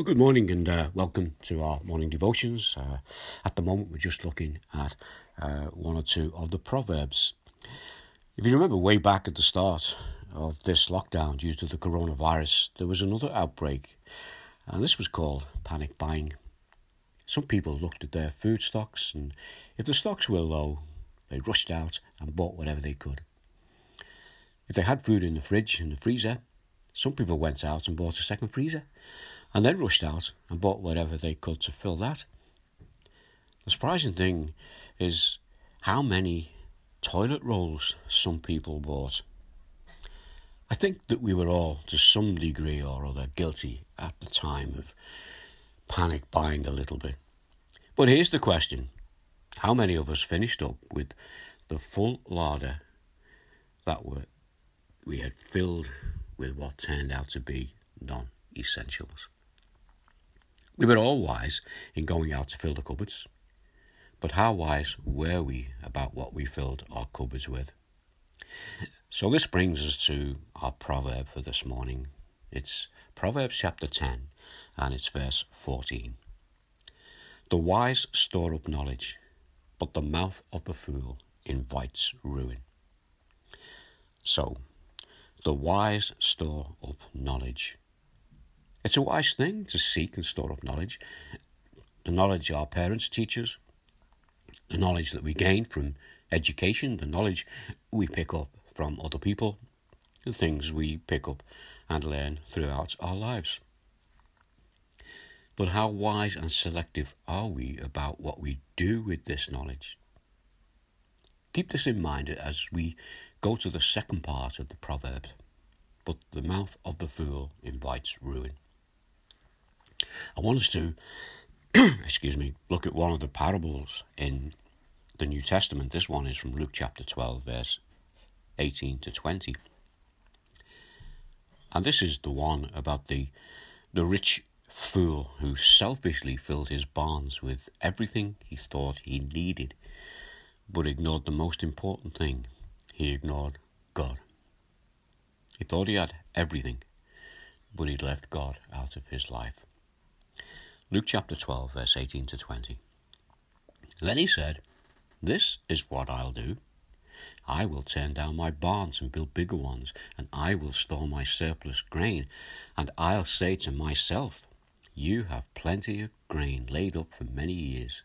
Well, good morning and uh, welcome to our morning devotions. Uh, at the moment, we're just looking at uh, one or two of the Proverbs. If you remember way back at the start of this lockdown due to the coronavirus, there was another outbreak, and this was called panic buying. Some people looked at their food stocks, and if the stocks were low, they rushed out and bought whatever they could. If they had food in the fridge and the freezer, some people went out and bought a second freezer and then rushed out and bought whatever they could to fill that. The surprising thing is how many toilet rolls some people bought. I think that we were all, to some degree or other, guilty at the time of panic buying a little bit. But here's the question How many of us finished up with the full larder that were, we had filled with what turned out to be non essentials? We were all wise in going out to fill the cupboards, but how wise were we about what we filled our cupboards with? So this brings us to our proverb for this morning. It's Proverbs chapter 10 and it's verse 14. The wise store up knowledge, but the mouth of the fool invites ruin. So, the wise store up knowledge. It's a wise thing to seek and store up knowledge. The knowledge our parents teach us, the knowledge that we gain from education, the knowledge we pick up from other people, the things we pick up and learn throughout our lives. But how wise and selective are we about what we do with this knowledge? Keep this in mind as we go to the second part of the proverb. But the mouth of the fool invites ruin. I want us to, excuse me, look at one of the parables in the New Testament. This one is from Luke chapter 12, verse 18 to 20. And this is the one about the, the rich fool who selfishly filled his barns with everything he thought he needed, but ignored the most important thing. He ignored God. He thought he had everything, but he left God out of his life. Luke chapter 12, verse 18 to 20. Then he said, This is what I'll do. I will turn down my barns and build bigger ones, and I will store my surplus grain, and I'll say to myself, You have plenty of grain laid up for many years.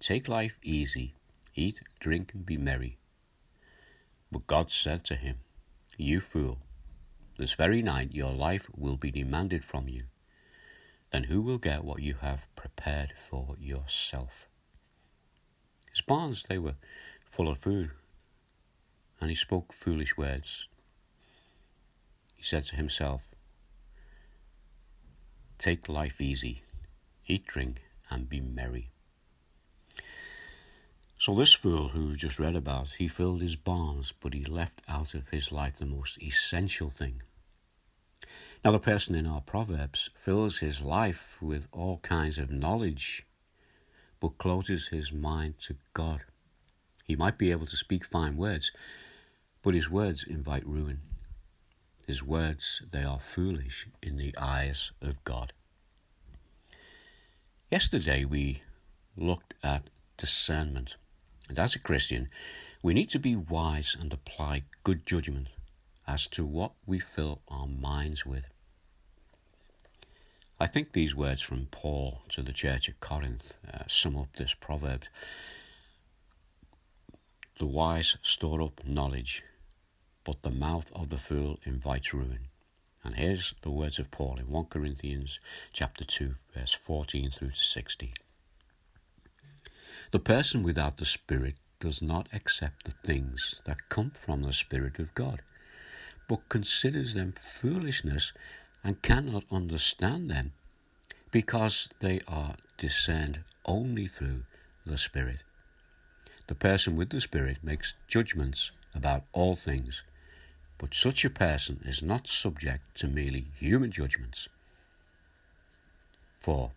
Take life easy, eat, drink, and be merry. But God said to him, You fool, this very night your life will be demanded from you then who will get what you have prepared for yourself? His barns, they were full of food, and he spoke foolish words. He said to himself, Take life easy, eat, drink, and be merry. So, this fool who just read about, he filled his barns, but he left out of his life the most essential thing now, the person in our Proverbs fills his life with all kinds of knowledge, but closes his mind to God. He might be able to speak fine words, but his words invite ruin. His words, they are foolish in the eyes of God. Yesterday we looked at discernment, and as a Christian, we need to be wise and apply good judgment as to what we fill our minds with. I think these words from Paul to the church at Corinth uh, sum up this proverb. The wise store up knowledge, but the mouth of the fool invites ruin. And here's the words of Paul in 1 Corinthians chapter 2 verse 14 through to 16. The person without the spirit does not accept the things that come from the spirit of God, but considers them foolishness and cannot understand them because they are discerned only through the Spirit. The person with the Spirit makes judgments about all things, but such a person is not subject to merely human judgments. For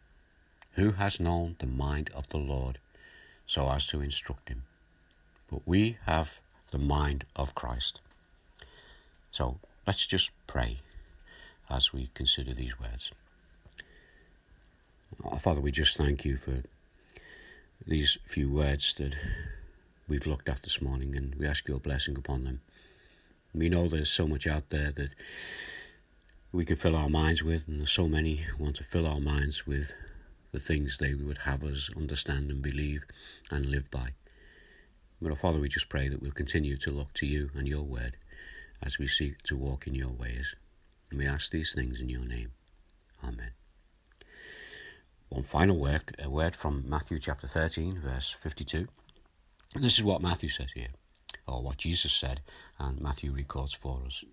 who has known the mind of the Lord so as to instruct him? But we have the mind of Christ. So let's just pray as we consider these words. Father, we just thank you for these few words that we've looked at this morning, and we ask your blessing upon them. We know there's so much out there that we can fill our minds with, and there's so many want to fill our minds with the things they would have us understand and believe and live by. But, Father, we just pray that we'll continue to look to you and your word as we seek to walk in your ways. And we ask these things in your name. Amen. One final word, a word from Matthew chapter 13, verse 52. And this is what Matthew says here, or what Jesus said, and Matthew records for us.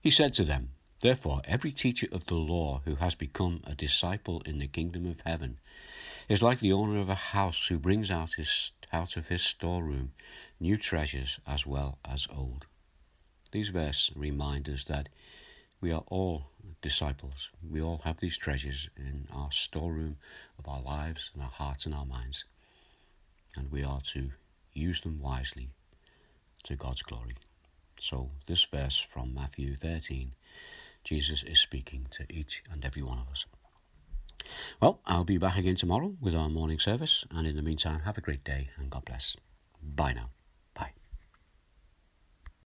He said to them, Therefore, every teacher of the law who has become a disciple in the kingdom of heaven is like the owner of a house who brings out, his, out of his storeroom new treasures as well as old. These verses remind us that we are all disciples. We all have these treasures in our storeroom of our lives and our hearts and our minds. And we are to use them wisely to God's glory. So, this verse from Matthew 13, Jesus is speaking to each and every one of us. Well, I'll be back again tomorrow with our morning service, and in the meantime, have a great day and God bless. Bye now.